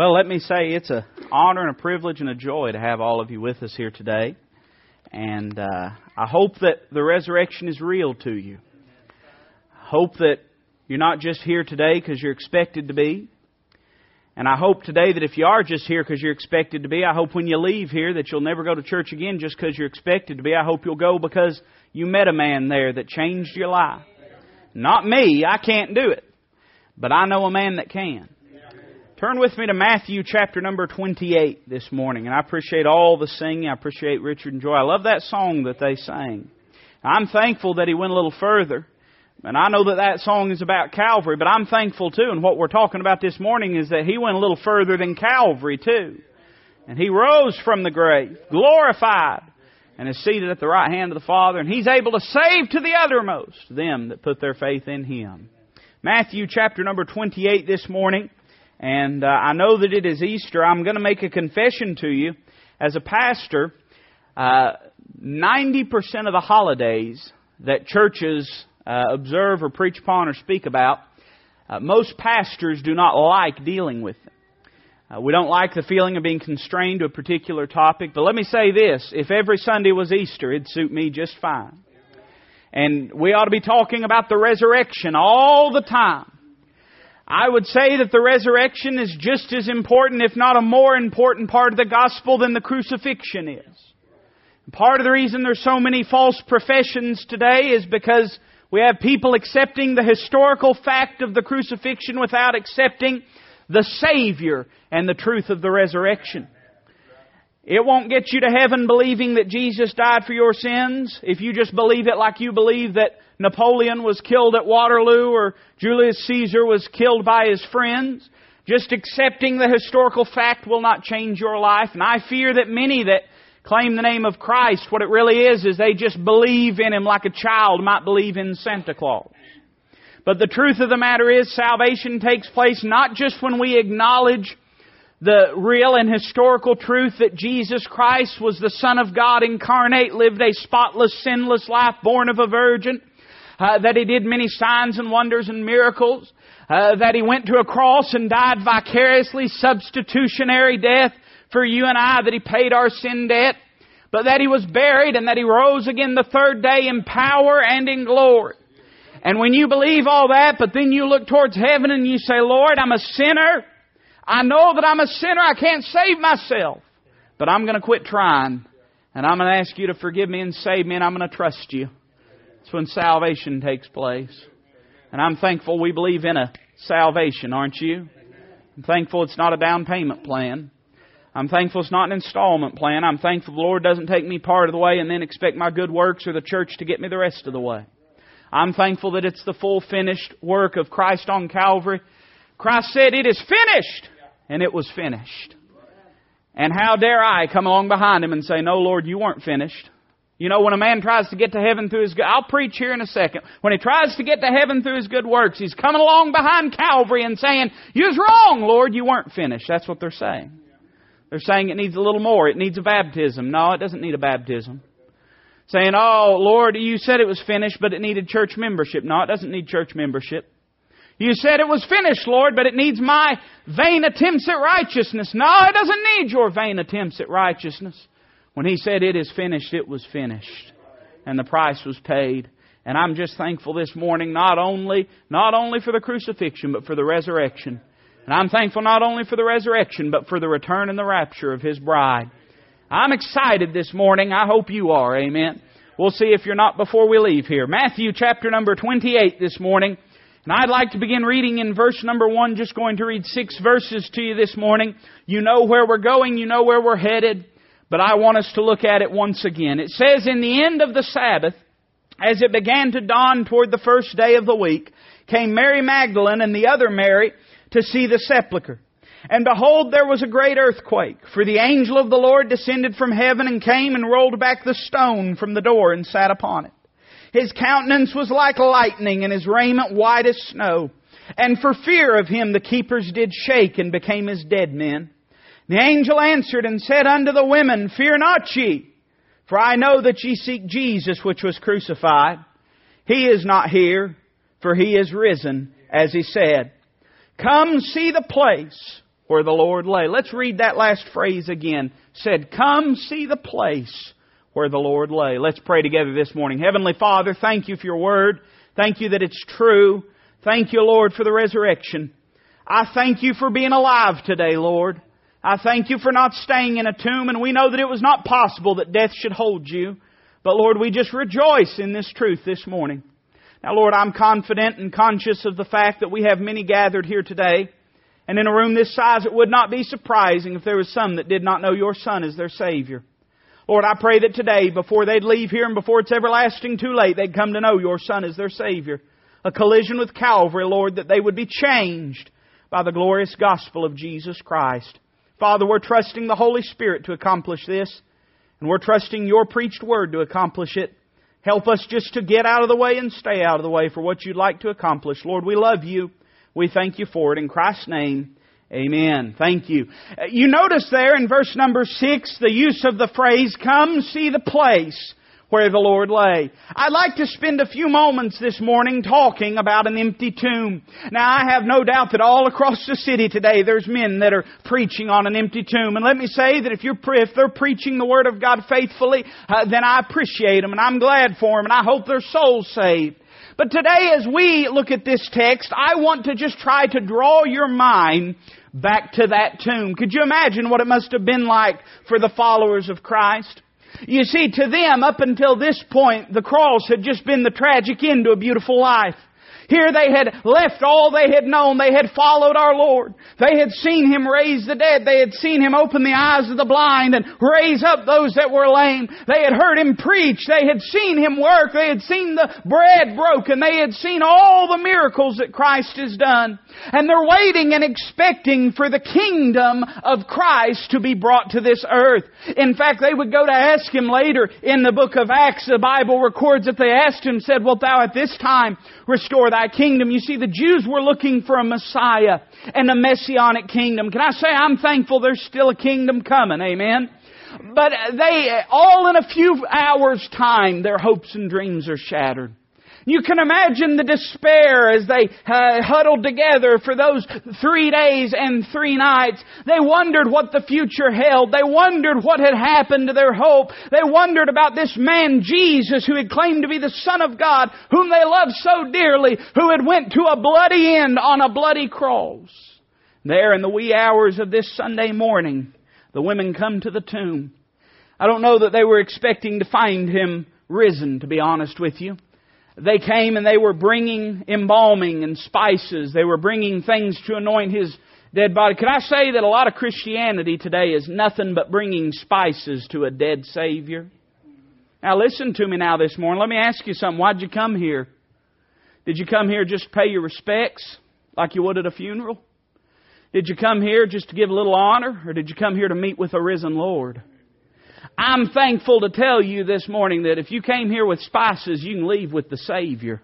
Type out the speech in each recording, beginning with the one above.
Well, let me say it's an honor and a privilege and a joy to have all of you with us here today. And uh, I hope that the resurrection is real to you. I hope that you're not just here today because you're expected to be. And I hope today that if you are just here because you're expected to be, I hope when you leave here that you'll never go to church again just because you're expected to be. I hope you'll go because you met a man there that changed your life. Not me, I can't do it. But I know a man that can. Turn with me to Matthew chapter number 28 this morning. And I appreciate all the singing. I appreciate Richard and Joy. I love that song that they sang. I'm thankful that he went a little further. And I know that that song is about Calvary, but I'm thankful too. And what we're talking about this morning is that he went a little further than Calvary too. And he rose from the grave, glorified, and is seated at the right hand of the Father. And he's able to save to the uttermost them that put their faith in him. Matthew chapter number 28 this morning. And uh, I know that it is Easter. I'm going to make a confession to you. As a pastor, uh, 90% of the holidays that churches uh, observe or preach upon or speak about, uh, most pastors do not like dealing with them. Uh, we don't like the feeling of being constrained to a particular topic. But let me say this if every Sunday was Easter, it'd suit me just fine. And we ought to be talking about the resurrection all the time. I would say that the resurrection is just as important, if not a more important part of the gospel than the crucifixion is. Part of the reason there's so many false professions today is because we have people accepting the historical fact of the crucifixion without accepting the Savior and the truth of the resurrection. It won't get you to heaven believing that Jesus died for your sins if you just believe it like you believe that Napoleon was killed at Waterloo or Julius Caesar was killed by his friends. Just accepting the historical fact will not change your life. And I fear that many that claim the name of Christ, what it really is, is they just believe in Him like a child might believe in Santa Claus. But the truth of the matter is salvation takes place not just when we acknowledge the real and historical truth that Jesus Christ was the Son of God incarnate, lived a spotless, sinless life, born of a virgin, uh, that he did many signs and wonders and miracles, uh, that he went to a cross and died vicariously, substitutionary death for you and I, that he paid our sin debt, but that he was buried and that he rose again the third day in power and in glory. And when you believe all that, but then you look towards heaven and you say, Lord, I'm a sinner. I know that I'm a sinner. I can't save myself. But I'm going to quit trying. And I'm going to ask you to forgive me and save me and I'm going to trust you. It's when salvation takes place. And I'm thankful we believe in a salvation, aren't you? I'm thankful it's not a down payment plan. I'm thankful it's not an installment plan. I'm thankful the Lord doesn't take me part of the way and then expect my good works or the church to get me the rest of the way. I'm thankful that it's the full finished work of Christ on Calvary. Christ said, It is finished! And it was finished. And how dare I come along behind him and say, No, Lord, you weren't finished. You know, when a man tries to get to heaven through his good, I'll preach here in a second. When he tries to get to heaven through his good works, he's coming along behind Calvary and saying, you was wrong, Lord, you weren't finished. That's what they're saying. They're saying it needs a little more. It needs a baptism. No, it doesn't need a baptism. Saying, oh, Lord, you said it was finished, but it needed church membership. No, it doesn't need church membership. You said it was finished, Lord, but it needs my vain attempts at righteousness. No, it doesn't need your vain attempts at righteousness. When he said, It is finished, it was finished. And the price was paid. And I'm just thankful this morning, not only, not only for the crucifixion, but for the resurrection. And I'm thankful not only for the resurrection, but for the return and the rapture of His bride. I'm excited this morning. I hope you are. Amen. We'll see if you're not before we leave here. Matthew chapter number 28 this morning. And I'd like to begin reading in verse number 1, just going to read six verses to you this morning. You know where we're going, you know where we're headed. But I want us to look at it once again. It says, In the end of the Sabbath, as it began to dawn toward the first day of the week, came Mary Magdalene and the other Mary to see the sepulchre. And behold, there was a great earthquake, for the angel of the Lord descended from heaven and came and rolled back the stone from the door and sat upon it. His countenance was like lightning and his raiment white as snow. And for fear of him the keepers did shake and became as dead men. The angel answered and said unto the women, Fear not ye, for I know that ye seek Jesus which was crucified. He is not here, for he is risen, as he said. Come see the place where the Lord lay. Let's read that last phrase again. Said, Come see the place where the Lord lay. Let's pray together this morning. Heavenly Father, thank you for your word. Thank you that it's true. Thank you, Lord, for the resurrection. I thank you for being alive today, Lord. I thank you for not staying in a tomb, and we know that it was not possible that death should hold you. But Lord, we just rejoice in this truth this morning. Now, Lord, I'm confident and conscious of the fact that we have many gathered here today. And in a room this size, it would not be surprising if there was some that did not know your Son as their Savior. Lord, I pray that today, before they'd leave here and before it's everlasting too late, they'd come to know your Son as their Savior. A collision with Calvary, Lord, that they would be changed by the glorious gospel of Jesus Christ. Father, we're trusting the Holy Spirit to accomplish this, and we're trusting your preached word to accomplish it. Help us just to get out of the way and stay out of the way for what you'd like to accomplish. Lord, we love you. We thank you for it. In Christ's name, amen. Thank you. Uh, you notice there in verse number six the use of the phrase, come see the place where the Lord lay. I'd like to spend a few moments this morning talking about an empty tomb. Now I have no doubt that all across the city today there's men that are preaching on an empty tomb. And let me say that if you're, if they're preaching the Word of God faithfully, uh, then I appreciate them and I'm glad for them and I hope their souls saved. But today as we look at this text, I want to just try to draw your mind back to that tomb. Could you imagine what it must have been like for the followers of Christ? You see, to them, up until this point, the cross had just been the tragic end to a beautiful life. Here they had left all they had known. They had followed our Lord. They had seen Him raise the dead. They had seen Him open the eyes of the blind and raise up those that were lame. They had heard Him preach. They had seen Him work. They had seen the bread broken. They had seen all the miracles that Christ has done. And they're waiting and expecting for the kingdom of Christ to be brought to this earth. In fact, they would go to ask Him later in the book of Acts. The Bible records that they asked Him, said, Wilt thou at this time restore thy kingdom. You see, the Jews were looking for a Messiah and a messianic kingdom. Can I say I'm thankful there's still a kingdom coming? Amen. But they, all in a few hours time, their hopes and dreams are shattered. You can imagine the despair as they uh, huddled together for those three days and three nights. They wondered what the future held. They wondered what had happened to their hope. They wondered about this man Jesus who had claimed to be the Son of God, whom they loved so dearly, who had went to a bloody end on a bloody cross. There in the wee hours of this Sunday morning, the women come to the tomb. I don't know that they were expecting to find him risen, to be honest with you they came and they were bringing embalming and spices. They were bringing things to anoint his dead body. Can I say that a lot of Christianity today is nothing but bringing spices to a dead Savior? Now listen to me now this morning. Let me ask you something. Why'd you come here? Did you come here just to pay your respects like you would at a funeral? Did you come here just to give a little honor or did you come here to meet with a risen Lord? I'm thankful to tell you this morning that if you came here with spices, you can leave with the Savior.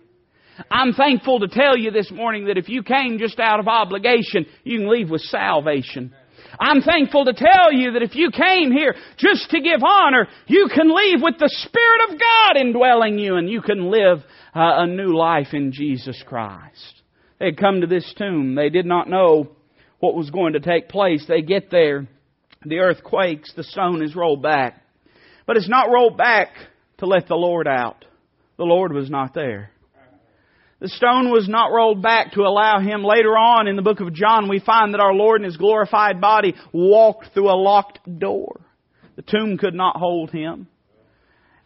I'm thankful to tell you this morning that if you came just out of obligation, you can leave with salvation. I'm thankful to tell you that if you came here just to give honor, you can leave with the Spirit of God indwelling you and you can live uh, a new life in Jesus Christ. They had come to this tomb. They did not know what was going to take place. They get there. The earth quakes. The stone is rolled back. But it's not rolled back to let the Lord out. The Lord was not there. The stone was not rolled back to allow him. Later on in the book of John, we find that our Lord in his glorified body walked through a locked door. The tomb could not hold him.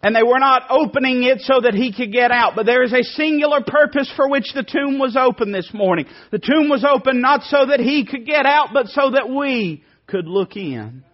And they were not opening it so that he could get out. But there is a singular purpose for which the tomb was open this morning. The tomb was open not so that he could get out, but so that we could look in.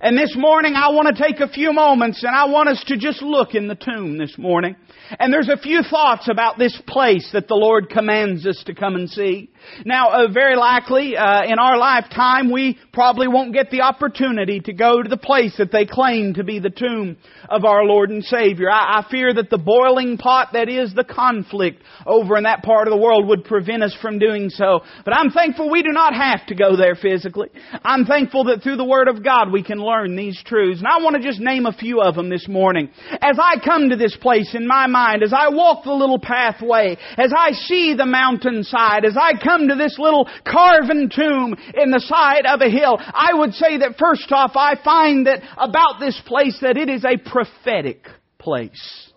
And this morning I want to take a few moments and I want us to just look in the tomb this morning. And there's a few thoughts about this place that the Lord commands us to come and see. Now, uh, very likely, uh, in our lifetime, we probably won't get the opportunity to go to the place that they claim to be the tomb of our Lord and Savior. I, I fear that the boiling pot that is the conflict over in that part of the world would prevent us from doing so. But I'm thankful we do not have to go there physically. I'm thankful that through the Word of God we can learn these truths. And I want to just name a few of them this morning. As I come to this place in my mind, as I walk the little pathway, as I see the mountainside, as I come come to this little carven tomb in the side of a hill, I would say that first off, I find that about this place that it is a prophetic place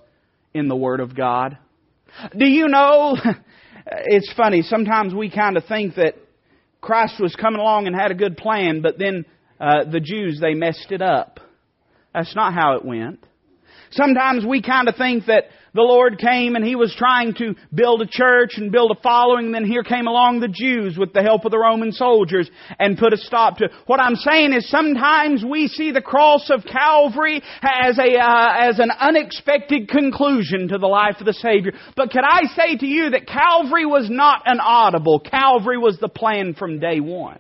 in the Word of God. Do you know, it's funny, sometimes we kind of think that Christ was coming along and had a good plan, but then uh, the Jews, they messed it up. That's not how it went. Sometimes we kind of think that the Lord came and He was trying to build a church and build a following, and then here came along the Jews with the help of the Roman soldiers and put a stop to it. What I'm saying is sometimes we see the cross of Calvary as a, uh, as an unexpected conclusion to the life of the Savior. But could I say to you that Calvary was not an audible. Calvary was the plan from day one.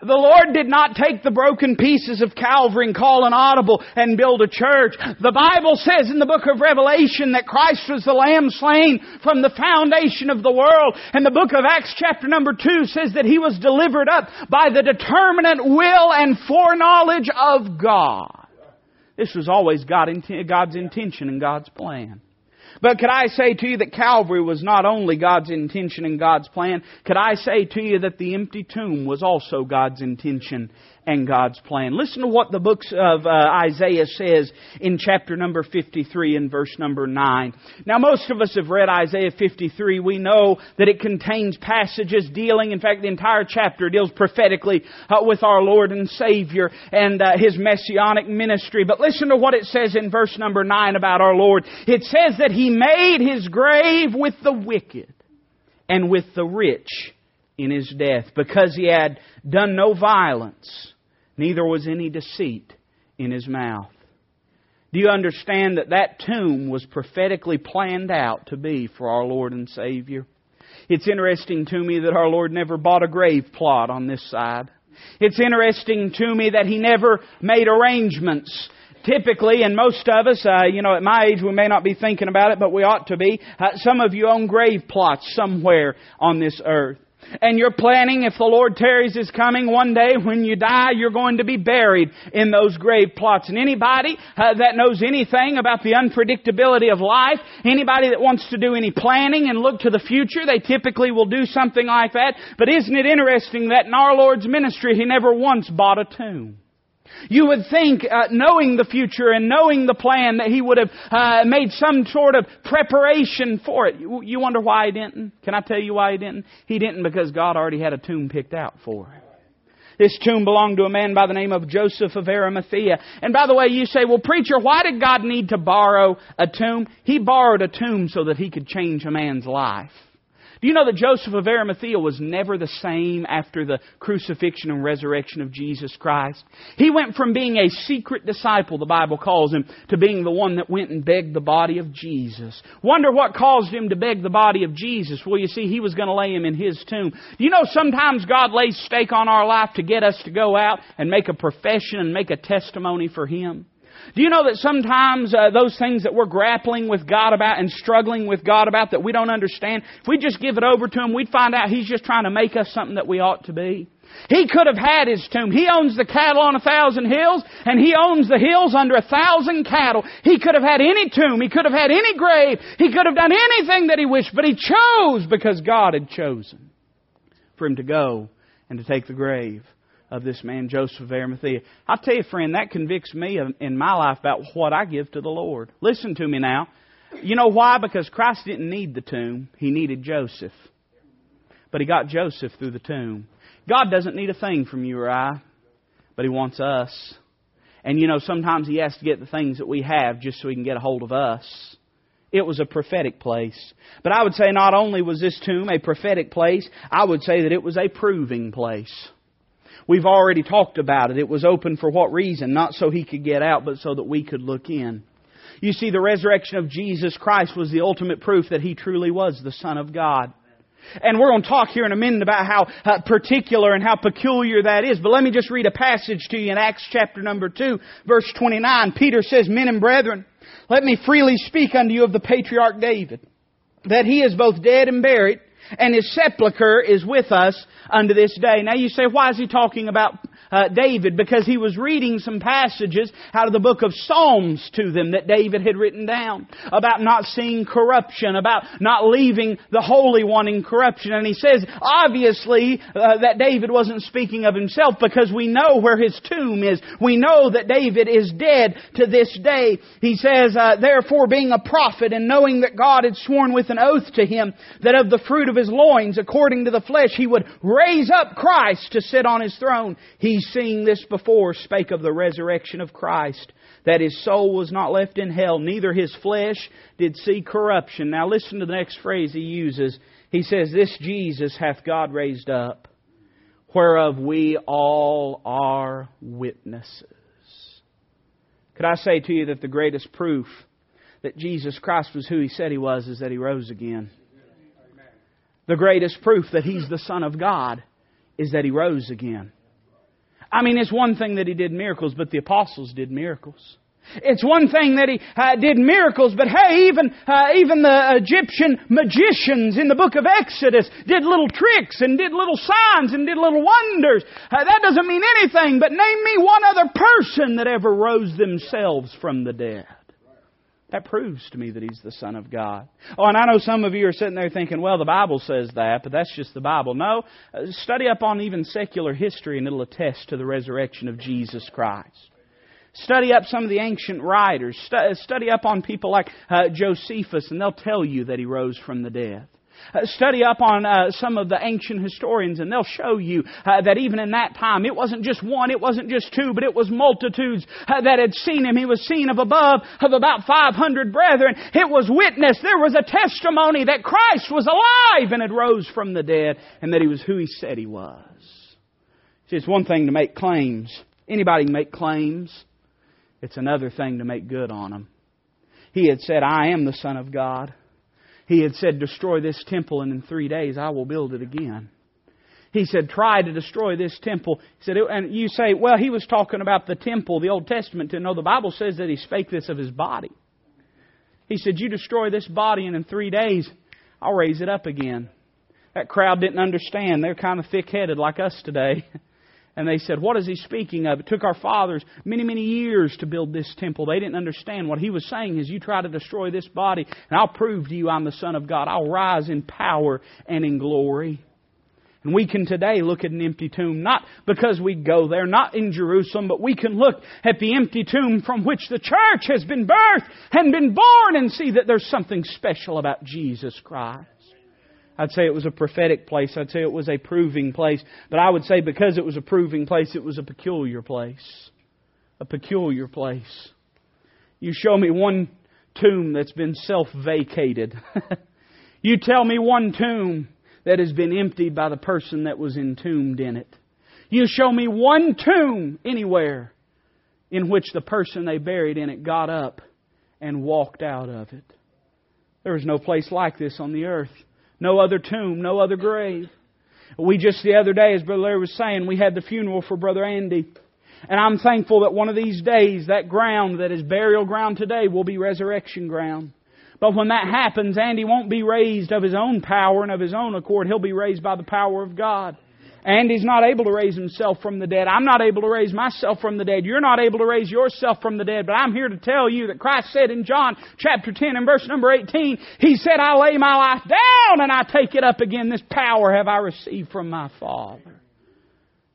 The Lord did not take the broken pieces of Calvary and call an audible and build a church. The Bible says in the book of Revelation that Christ was the Lamb slain from the foundation of the world. And the book of Acts chapter number 2 says that He was delivered up by the determinate will and foreknowledge of God. This was always God's intention and God's plan. But could I say to you that Calvary was not only God's intention and God's plan, could I say to you that the empty tomb was also God's intention and God's plan. Listen to what the books of uh, Isaiah says in chapter number 53 and verse number 9. Now most of us have read Isaiah 53. We know that it contains passages dealing, in fact the entire chapter deals prophetically uh, with our Lord and Savior and uh, His messianic ministry. But listen to what it says in verse number 9 about our Lord. It says that He made His grave with the wicked and with the rich in His death because He had done no violence neither was any deceit in his mouth. Do you understand that that tomb was prophetically planned out to be for our Lord and Savior? It's interesting to me that our Lord never bought a grave plot on this side. It's interesting to me that He never made arrangements typically, and most of us, uh, you know, at my age, we may not be thinking about it, but we ought to be. Uh, some of you own grave plots somewhere on this earth. And you're planning, if the Lord tarries is coming one day, when you die, you're going to be buried in those grave plots. And anybody uh, that knows anything about the unpredictability of life, anybody that wants to do any planning and look to the future, they typically will do something like that. But isn't it interesting that in our Lord's ministry, He never once bought a tomb? You would think, uh, knowing the future and knowing the plan, that he would have uh, made some sort of preparation for it. You, you wonder why he didn't? Can I tell you why he didn't? He didn't because God already had a tomb picked out for him. This tomb belonged to a man by the name of Joseph of Arimathea. And by the way, you say, well, preacher, why did God need to borrow a tomb? He borrowed a tomb so that he could change a man's life. Do you know that Joseph of Arimathea was never the same after the crucifixion and resurrection of Jesus Christ? He went from being a secret disciple, the Bible calls him, to being the one that went and begged the body of Jesus. Wonder what caused him to beg the body of Jesus? Well, you see, he was going to lay him in his tomb. Do you know sometimes God lays stake on our life to get us to go out and make a profession and make a testimony for Him? Do you know that sometimes uh, those things that we're grappling with God about and struggling with God about that we don't understand, if we just give it over to Him, we'd find out He's just trying to make us something that we ought to be. He could have had his tomb. He owns the cattle on a thousand hills, and he owns the hills under a thousand cattle. He could have had any tomb. He could have had any grave. He could have done anything that he wished, but he chose because God had chosen for him to go and to take the grave of this man, Joseph of Arimathea. I'll tell you, friend, that convicts me in my life about what I give to the Lord. Listen to me now. You know why? Because Christ didn't need the tomb. He needed Joseph. But He got Joseph through the tomb. God doesn't need a thing from you or I, but He wants us. And you know, sometimes He has to get the things that we have just so He can get a hold of us. It was a prophetic place. But I would say not only was this tomb a prophetic place, I would say that it was a proving place. We've already talked about it. It was open for what reason? Not so he could get out, but so that we could look in. You see, the resurrection of Jesus Christ was the ultimate proof that he truly was the Son of God. And we're going to talk here in a minute about how uh, particular and how peculiar that is. But let me just read a passage to you in Acts chapter number 2, verse 29. Peter says, Men and brethren, let me freely speak unto you of the patriarch David, that he is both dead and buried, and his sepulchre is with us unto this day. Now you say, why is he talking about uh, David because he was reading some passages out of the book of Psalms to them that David had written down about not seeing corruption, about not leaving the Holy One in corruption. And he says, obviously, uh, that David wasn't speaking of himself because we know where his tomb is. We know that David is dead to this day. He says, uh, therefore being a prophet and knowing that God had sworn with an oath to him that of the fruit of his loins, according to the flesh, he would raise up Christ to sit on his throne. He, seeing this before, spake of the resurrection of Christ, that his soul was not left in hell, neither his flesh did see corruption. Now listen to the next phrase he uses. He says, This Jesus hath God raised up, whereof we all are witnesses. Could I say to you that the greatest proof that Jesus Christ was who he said he was is that he rose again? The greatest proof that he's the Son of God is that he rose again. I mean, it's one thing that he did miracles, but the apostles did miracles. It's one thing that he uh, did miracles, but hey, even uh, even the Egyptian magicians in the book of Exodus did little tricks and did little signs and did little wonders. Uh, that doesn't mean anything, but name me one other person that ever rose themselves from the dead. That proves to me that He's the Son of God. Oh, and I know some of you are sitting there thinking, well, the Bible says that, but that's just the Bible. No, uh, study up on even secular history and it'll attest to the resurrection of Jesus Christ. Study up some of the ancient writers. Study up on people like uh, Josephus, and they'll tell you that he rose from the dead. Uh, study up on uh, some of the ancient historians and they'll show you uh, that even in that time it wasn't just one, it wasn't just two, but it was multitudes uh, that had seen him. He was seen of above of about 500 brethren. It was witness. There was a testimony that Christ was alive and had rose from the dead and that he was who he said he was. See, it's one thing to make claims. Anybody can make claims. It's another thing to make good on them. He had said, I am the Son of God. He had said, Destroy this temple, and in three days I will build it again. He said, Try to destroy this temple. He said, and you say, Well, he was talking about the temple, the Old Testament. No, the Bible says that he spake this of his body. He said, You destroy this body, and in three days I'll raise it up again. That crowd didn't understand. They're kind of thick headed like us today. And they said, What is he speaking of? It took our fathers many, many years to build this temple. They didn't understand. What he was saying is, You try to destroy this body, and I'll prove to you I'm the Son of God. I'll rise in power and in glory. And we can today look at an empty tomb, not because we go there, not in Jerusalem, but we can look at the empty tomb from which the church has been birthed and been born and see that there's something special about Jesus Christ. I'd say it was a prophetic place. I'd say it was a proving place. But I would say because it was a proving place, it was a peculiar place. A peculiar place. You show me one tomb that's been self vacated. you tell me one tomb that has been emptied by the person that was entombed in it. You show me one tomb anywhere in which the person they buried in it got up and walked out of it. There is no place like this on the earth. No other tomb, no other grave. We just the other day, as Brother Larry was saying, we had the funeral for Brother Andy. And I'm thankful that one of these days, that ground that is burial ground today will be resurrection ground. But when that happens, Andy won't be raised of his own power and of his own accord. He'll be raised by the power of God. And he's not able to raise himself from the dead. I'm not able to raise myself from the dead. You're not able to raise yourself from the dead. But I'm here to tell you that Christ said in John chapter 10 and verse number 18, He said, I lay my life down and I take it up again. This power have I received from my Father.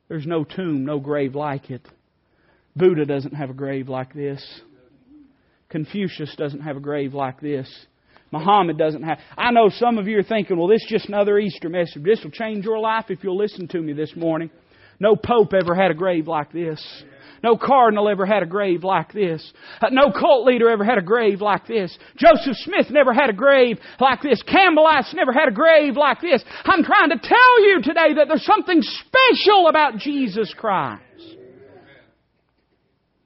There's no tomb, no grave like it. Buddha doesn't have a grave like this. Confucius doesn't have a grave like this. Muhammad doesn't have. I know some of you are thinking, well, this is just another Easter message. This will change your life if you'll listen to me this morning. No pope ever had a grave like this. No cardinal ever had a grave like this. Uh, no cult leader ever had a grave like this. Joseph Smith never had a grave like this. Campbellites never had a grave like this. I'm trying to tell you today that there's something special about Jesus Christ.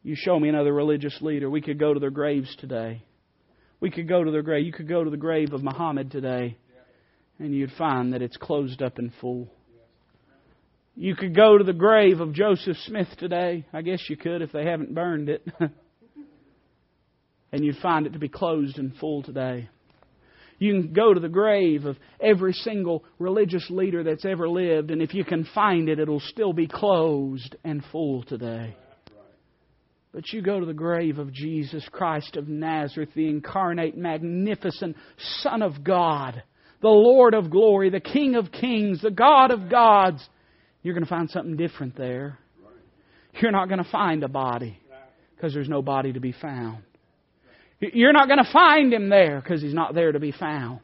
You show me another religious leader. We could go to their graves today. We could go to their grave. You could go to the grave of Muhammad today, and you'd find that it's closed up and full. You could go to the grave of Joseph Smith today. I guess you could if they haven't burned it. and you'd find it to be closed and full today. You can go to the grave of every single religious leader that's ever lived, and if you can find it, it'll still be closed and full today. But you go to the grave of Jesus Christ of Nazareth, the incarnate, magnificent Son of God, the Lord of glory, the King of kings, the God of gods. You're going to find something different there. You're not going to find a body because there's no body to be found. You're not going to find him there because he's not there to be found.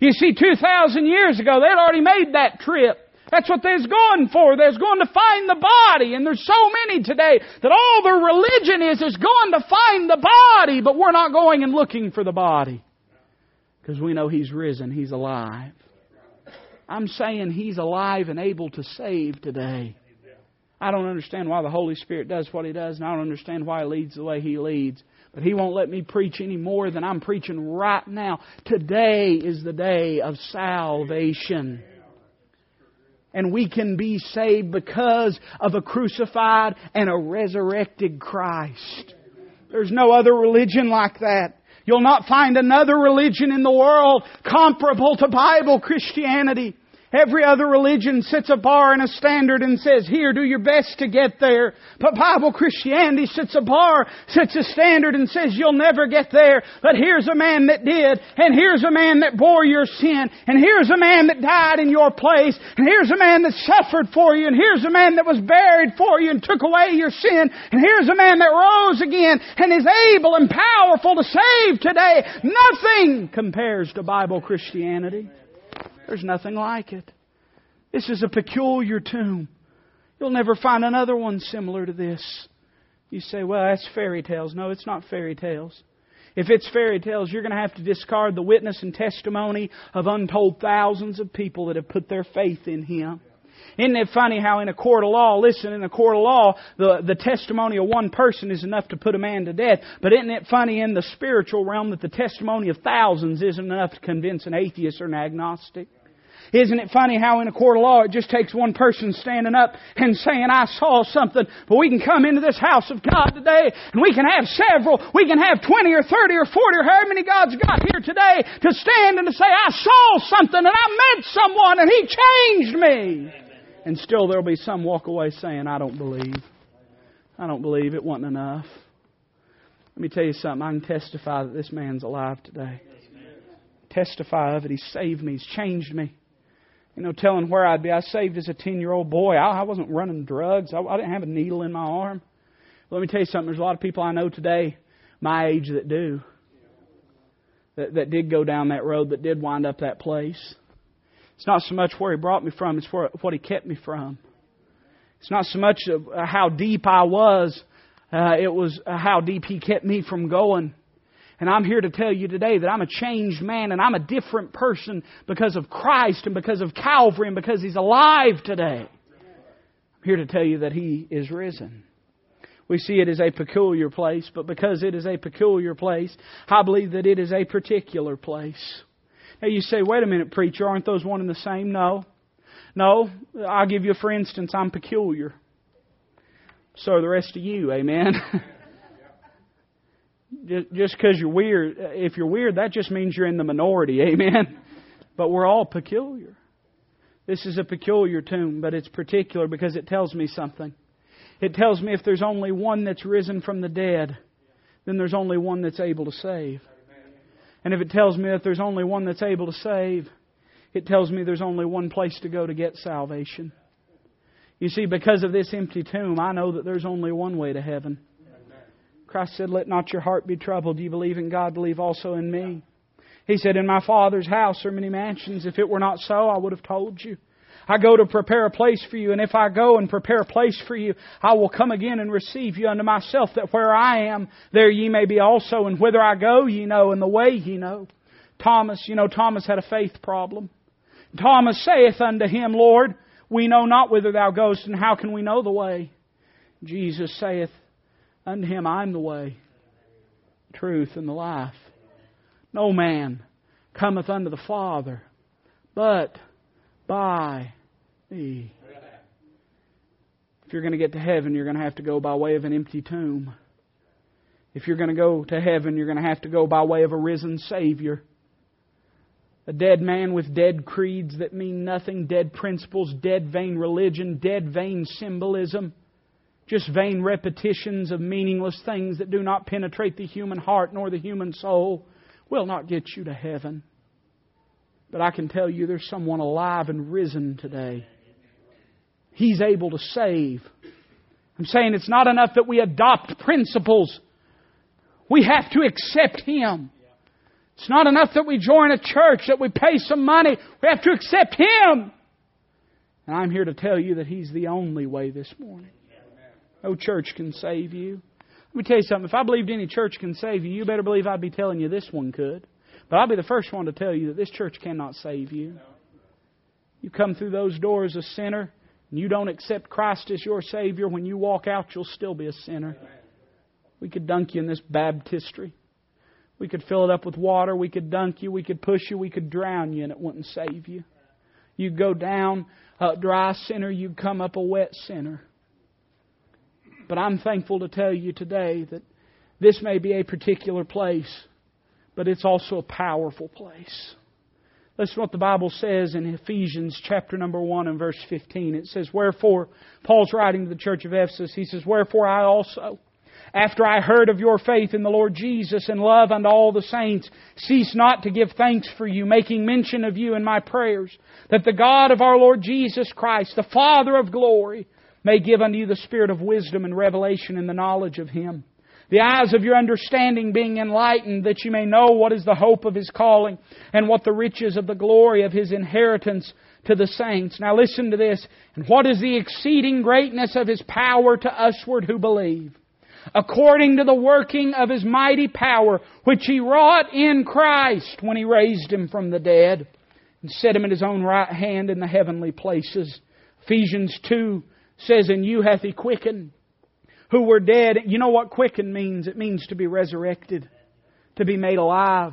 You see, 2,000 years ago, they'd already made that trip. That's what they're going for. They're going to find the body. And there's so many today that all their religion is is going to find the body, but we're not going and looking for the body. Because we know He's risen. He's alive. I'm saying He's alive and able to save today. I don't understand why the Holy Spirit does what He does, and I don't understand why He leads the way He leads. But He won't let me preach any more than I'm preaching right now. Today is the day of salvation and we can be saved because of a crucified and a resurrected Christ. There's no other religion like that. You'll not find another religion in the world comparable to Bible Christianity. Every other religion sets a bar and a standard and says, here, do your best to get there. But Bible Christianity sets a bar, sets a standard and says, you'll never get there. But here's a man that did, and here's a man that bore your sin, and here's a man that died in your place, and here's a man that suffered for you, and here's a man that was buried for you and took away your sin, and here's a man that rose again and is able and powerful to save today. Nothing compares to Bible Christianity. There's nothing like it. This is a peculiar tomb. You'll never find another one similar to this. You say, well, that's fairy tales. No, it's not fairy tales. If it's fairy tales, you're going to have to discard the witness and testimony of untold thousands of people that have put their faith in Him. Isn't it funny how in a court of law, listen, in a court of law, the, the testimony of one person is enough to put a man to death. But isn't it funny in the spiritual realm that the testimony of thousands isn't enough to convince an atheist or an agnostic? Isn't it funny how in a court of law it just takes one person standing up and saying, I saw something, but we can come into this house of God today and we can have several, we can have 20 or 30 or 40 or however many God's got here today to stand and to say, I saw something and I met someone and He changed me. And still there'll be some walk away saying, I don't believe. I don't believe it wasn't enough. Let me tell you something. I can testify that this man's alive today. Testify of it. He saved me. He's changed me you know, telling where I'd be. I saved as a 10 year old boy. I, I wasn't running drugs. I, I didn't have a needle in my arm. Let me tell you something. There's a lot of people I know today, my age, that do. That, that did go down that road, that did wind up that place. It's not so much where He brought me from, it's where, what He kept me from. It's not so much how deep I was, uh, it was how deep He kept me from going. And I'm here to tell you today that I'm a changed man and I'm a different person because of Christ and because of Calvary and because He's alive today. I'm here to tell you that He is risen. We see it as a peculiar place, but because it is a peculiar place, I believe that it is a particular place. Now you say, wait a minute, preacher, aren't those one and the same? No. No. I'll give you, for instance, I'm peculiar. So are the rest of you, amen. Just because you're weird, if you're weird, that just means you're in the minority. Amen. But we're all peculiar. This is a peculiar tomb, but it's particular because it tells me something. It tells me if there's only one that's risen from the dead, then there's only one that's able to save. And if it tells me that there's only one that's able to save, it tells me there's only one place to go to get salvation. You see, because of this empty tomb, I know that there's only one way to heaven. Christ said, Let not your heart be troubled. Do You believe in God, believe also in me. He said, In my Father's house are many mansions. If it were not so, I would have told you. I go to prepare a place for you, and if I go and prepare a place for you, I will come again and receive you unto myself, that where I am, there ye may be also, and whither I go ye know, and the way ye know. Thomas, you know, Thomas had a faith problem. Thomas saith unto him, Lord, we know not whither thou goest, and how can we know the way? Jesus saith, Unto him I'm the way, truth, and the life. No man cometh unto the Father but by me. If you're going to get to heaven, you're going to have to go by way of an empty tomb. If you're going to go to heaven, you're going to have to go by way of a risen Savior. A dead man with dead creeds that mean nothing, dead principles, dead vain religion, dead vain symbolism, just vain repetitions of meaningless things that do not penetrate the human heart nor the human soul will not get you to heaven. But I can tell you there's someone alive and risen today. He's able to save. I'm saying it's not enough that we adopt principles. We have to accept Him. It's not enough that we join a church, that we pay some money. We have to accept Him. And I'm here to tell you that He's the only way this morning. No church can save you. Let me tell you something. If I believed any church can save you, you better believe I'd be telling you this one could. But I'll be the first one to tell you that this church cannot save you. You come through those doors a sinner, and you don't accept Christ as your Savior. When you walk out, you'll still be a sinner. We could dunk you in this baptistry. We could fill it up with water. We could dunk you. We could push you. We could drown you, and it wouldn't save you. You'd go down a dry sinner. You'd come up a wet sinner. But I'm thankful to tell you today that this may be a particular place, but it's also a powerful place. Listen to what the Bible says in Ephesians chapter number 1 and verse 15. It says, Wherefore, Paul's writing to the church of Ephesus, he says, Wherefore I also, after I heard of your faith in the Lord Jesus and love unto all the saints, cease not to give thanks for you, making mention of you in my prayers, that the God of our Lord Jesus Christ, the Father of glory, may give unto you the spirit of wisdom and revelation in the knowledge of Him. The eyes of your understanding being enlightened, that you may know what is the hope of His calling, and what the riches of the glory of His inheritance to the saints. Now listen to this. And what is the exceeding greatness of His power to usward who believe? According to the working of His mighty power, which He wrought in Christ when He raised Him from the dead, and set Him at His own right hand in the heavenly places. Ephesians 2 says, And you hath he quickened, who were dead. You know what quicken means? It means to be resurrected, to be made alive.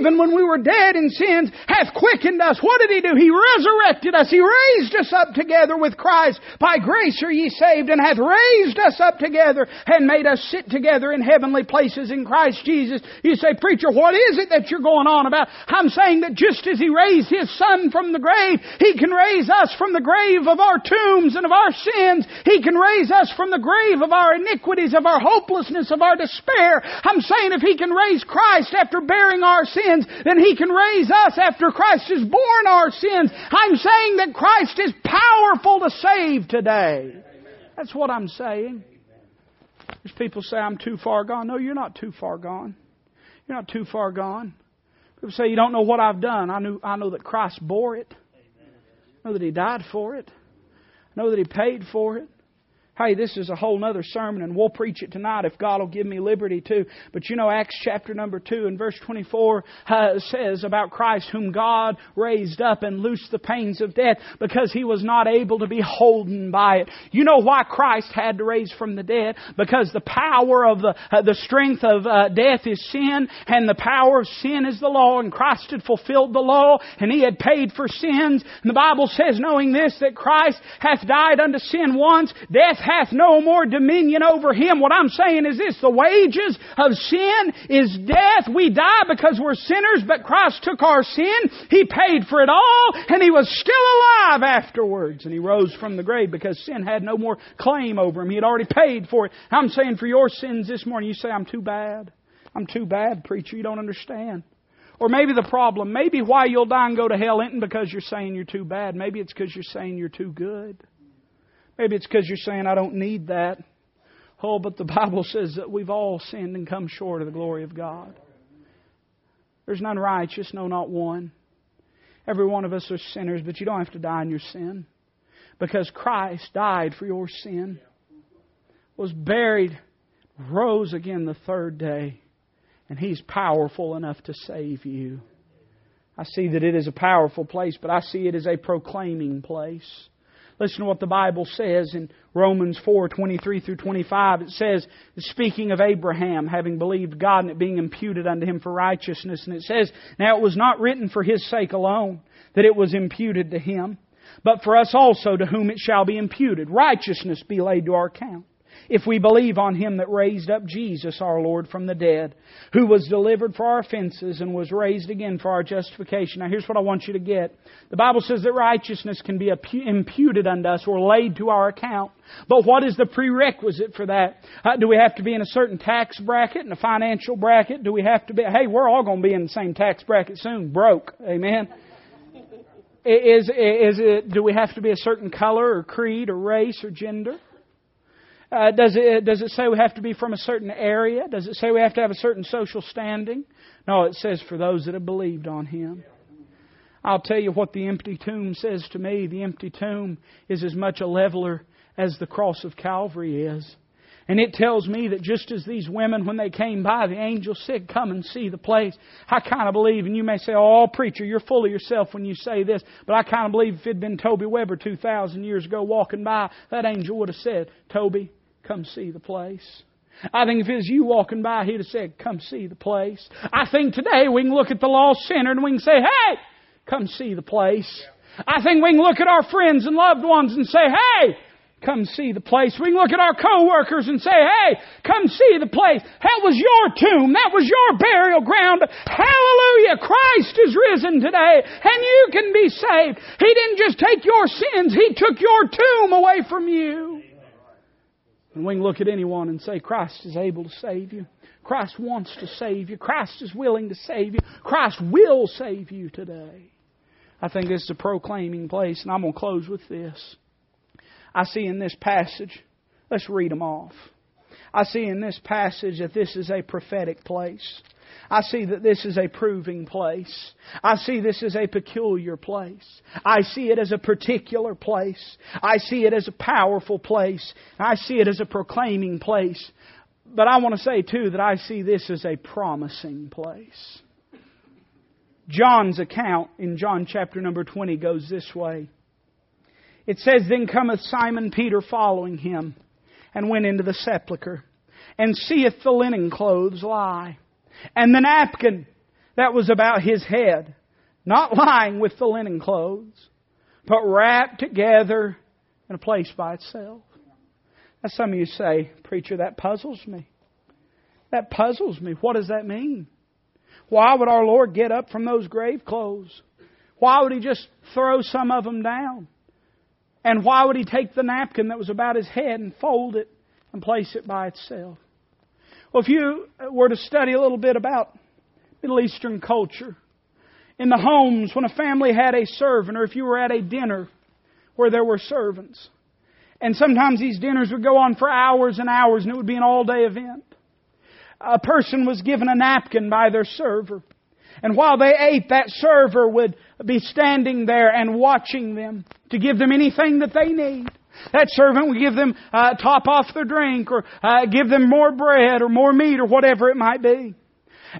even when we were dead in sins, hath quickened us. What did He do? He resurrected us. He raised us up together with Christ. By grace are ye saved, and hath raised us up together, and made us sit together in heavenly places in Christ Jesus. You say, preacher, what is it that you're going on about? I'm saying that just as He raised His Son from the grave, He can raise us from the grave of our tombs and of our sins. He can raise us from the grave of our iniquities, of our hopelessness, of our despair. I'm saying if He can raise Christ after bearing our sins, then He can raise us after Christ has borne our sins. I'm saying that Christ is powerful to save today. That's what I'm saying. There's people say I'm too far gone. No, you're not too far gone. You're not too far gone. People say, You don't know what I've done. I, knew, I know that Christ bore it. I know that He died for it. I know that He paid for it. Hey, this is a whole other sermon, and we'll preach it tonight if God will give me liberty to. But you know, Acts chapter number 2 and verse 24 uh, says about Christ, whom God raised up and loosed the pains of death because he was not able to be holden by it. You know why Christ had to raise from the dead? Because the power of the, uh, the strength of uh, death is sin, and the power of sin is the law, and Christ had fulfilled the law, and he had paid for sins. And the Bible says, knowing this, that Christ hath died unto sin once, death hath no more dominion over him. What I'm saying is this, the wages of sin is death. We die because we're sinners, but Christ took our sin. He paid for it all, and He was still alive afterwards. And He rose from the grave because sin had no more claim over Him. He had already paid for it. I'm saying for your sins this morning, you say, I'm too bad. I'm too bad, preacher. You don't understand. Or maybe the problem, maybe why you'll die and go to hell isn't because you're saying you're too bad. Maybe it's because you're saying you're too good. Maybe it's because you're saying, I don't need that. Oh, but the Bible says that we've all sinned and come short of the glory of God. There's none righteous, no, not one. Every one of us are sinners, but you don't have to die in your sin. Because Christ died for your sin, was buried, rose again the third day, and He's powerful enough to save you. I see that it is a powerful place, but I see it as a proclaiming place. Listen to what the Bible says in Romans 4, 23 through 25. It says, speaking of Abraham, having believed God and it being imputed unto him for righteousness, and it says, Now it was not written for his sake alone that it was imputed to him, but for us also to whom it shall be imputed. Righteousness be laid to our account if we believe on Him that raised up Jesus our Lord from the dead, who was delivered for our offenses and was raised again for our justification. Now here's what I want you to get. The Bible says that righteousness can be imputed unto us or laid to our account. But what is the prerequisite for that? Uh, do we have to be in a certain tax bracket and a financial bracket? Do we have to be, hey, we're all going to be in the same tax bracket soon, broke. Amen. Is, is it, do we have to be a certain color or creed or race or gender? Uh, does, it, does it say we have to be from a certain area? Does it say we have to have a certain social standing? No, it says for those that have believed on Him. I'll tell you what the empty tomb says to me. The empty tomb is as much a leveler as the cross of Calvary is. And it tells me that just as these women, when they came by, the angel said, Come and see the place. I kind of believe, and you may say, Oh, preacher, you're full of yourself when you say this, but I kind of believe if it had been Toby Weber 2,000 years ago walking by, that angel would have said, Toby, Come see the place. I think if it was you walking by, he'd have said, Come see the place. I think today we can look at the lost sinner and we can say, Hey, come see the place. I think we can look at our friends and loved ones and say, Hey, come see the place. We can look at our co-workers and say, Hey, come see the place. That was your tomb. That was your burial ground. Hallelujah. Christ is risen today and you can be saved. He didn't just take your sins. He took your tomb away from you. And we can look at anyone and say, Christ is able to save you. Christ wants to save you. Christ is willing to save you. Christ will save you today. I think this is a proclaiming place, and I'm going to close with this. I see in this passage, let's read them off. I see in this passage that this is a prophetic place. I see that this is a proving place. I see this as a peculiar place. I see it as a particular place. I see it as a powerful place. I see it as a proclaiming place. But I want to say too that I see this as a promising place. John's account in John chapter number 20 goes this way. It says, Then cometh Simon Peter following him, and went into the sepulchre, and seeth the linen clothes lie and the napkin that was about his head, not lying with the linen clothes, but wrapped together in a place by itself. Now some of you say, Preacher, that puzzles me. That puzzles me. What does that mean? Why would our Lord get up from those grave clothes? Why would He just throw some of them down? And why would He take the napkin that was about His head and fold it and place it by itself? Well, if you uh, were to study a little bit about Middle Eastern culture, in the homes when a family had a servant, or if you were at a dinner where there were servants, and sometimes these dinners would go on for hours and hours, and it would be an all day event. A person was given a napkin by their server. And while they ate, that server would be standing there and watching them to give them anything that they need. That servant would give them, uh, top off their drink or uh, give them more bread or more meat or whatever it might be.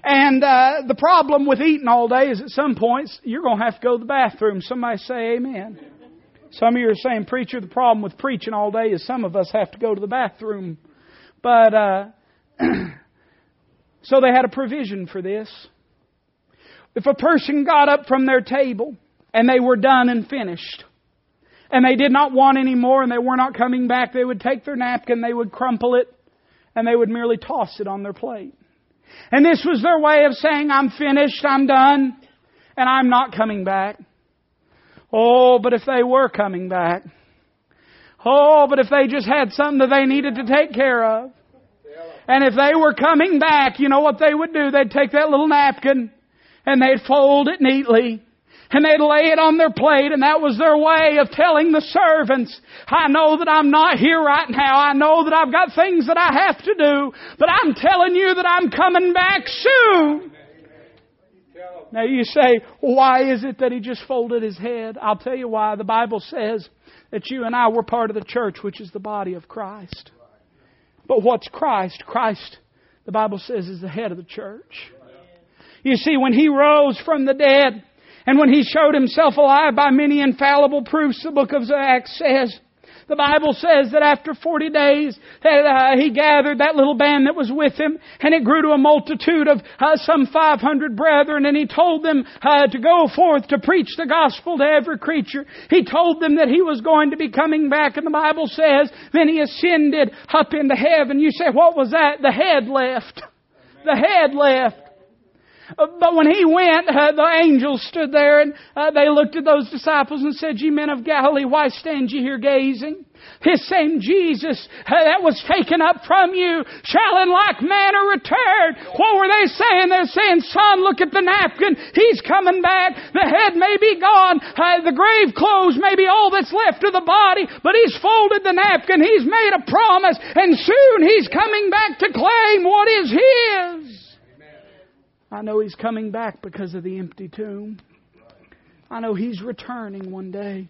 And uh, the problem with eating all day is at some points you're going to have to go to the bathroom. Somebody say amen. Some of you are saying, preacher, the problem with preaching all day is some of us have to go to the bathroom. But uh, so they had a provision for this. If a person got up from their table and they were done and finished, and they did not want any more and they were not coming back, they would take their napkin, they would crumple it, and they would merely toss it on their plate. And this was their way of saying, I'm finished, I'm done, and I'm not coming back. Oh, but if they were coming back. Oh, but if they just had something that they needed to take care of. And if they were coming back, you know what they would do? They'd take that little napkin and they'd fold it neatly and they'd lay it on their plate and that was their way of telling the servants, I know that I'm not here right now. I know that I've got things that I have to do, but I'm telling you that I'm coming back soon. Now you say, why is it that he just folded his head? I'll tell you why. The Bible says that you and I were part of the church, which is the body of Christ. But what's Christ? Christ, the Bible says, is the head of the church. You see, when he rose from the dead, And when he showed himself alive by many infallible proofs, the book of Acts says, the Bible says that after 40 days, that, uh, he gathered that little band that was with him, and it grew to a multitude of uh, some 500 brethren, and he told them uh, to go forth to preach the gospel to every creature. He told them that he was going to be coming back, and the Bible says, then he ascended up into heaven. You say, what was that? The head left. The head left. Uh, but when he went, uh, the angels stood there and uh, they looked at those disciples and said, Ye men of Galilee, why stand ye here gazing? His same Jesus uh, that was taken up from you shall in like manner return. What were they saying? They're saying, son, look at the napkin. He's coming back. The head may be gone. Uh, the grave clothes may be all that's left of the body, but he's folded the napkin. He's made a promise and soon he's coming back to claim what is his. I know He's coming back because of the empty tomb. I know He's returning one day.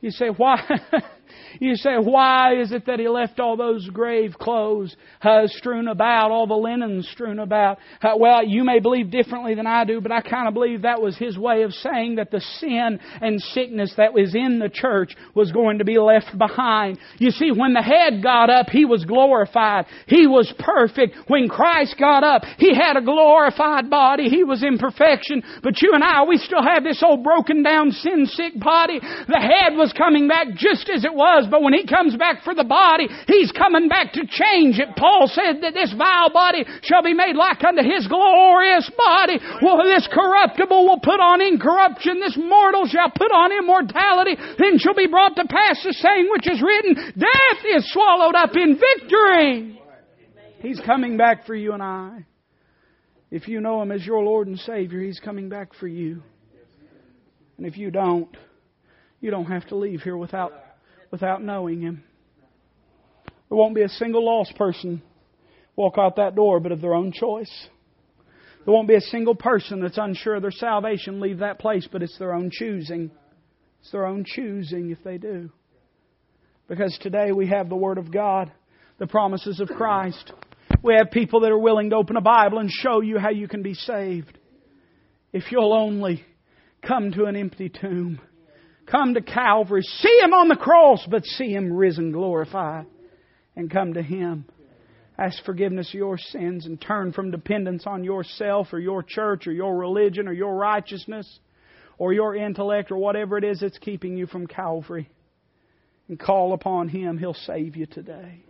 You say, why? You say, why is it that he left all those grave clothes uh, strewn about, all the linen strewn about? Uh, well, you may believe differently than I do, but I kind of believe that was his way of saying that the sin and sickness that was in the church was going to be left behind. You see, when the head got up, he was glorified. He was perfect. When Christ got up, he had a glorified body. He was in perfection. But you and I, we still have this old broken down sin sick body. The head was coming back just as it was but when He comes back for the body, He's coming back to change it. Paul said that this vile body shall be made like unto His glorious body. Well, this corruptible will put on incorruption. This mortal shall put on immortality. Then shall be brought to pass the saying which is written, Death is swallowed up in victory. He's coming back for you and I. If you know Him as your Lord and Savior, He's coming back for you. And if you don't, you don't have to leave here without without knowing Him. There won't be a single lost person walk out that door but of their own choice. There won't be a single person that's unsure of their salvation leave that place, but it's their own choosing. It's their own choosing if they do. Because today we have the Word of God, the promises of Christ. We have people that are willing to open a Bible and show you how you can be saved. If you'll only come to an empty tomb Come to Calvary. See Him on the cross, but see Him risen, glorified. And come to Him. Ask forgiveness of your sins and turn from dependence on yourself or your church or your religion or your righteousness or your intellect or whatever it is that's keeping you from Calvary. And call upon Him. He'll save you today.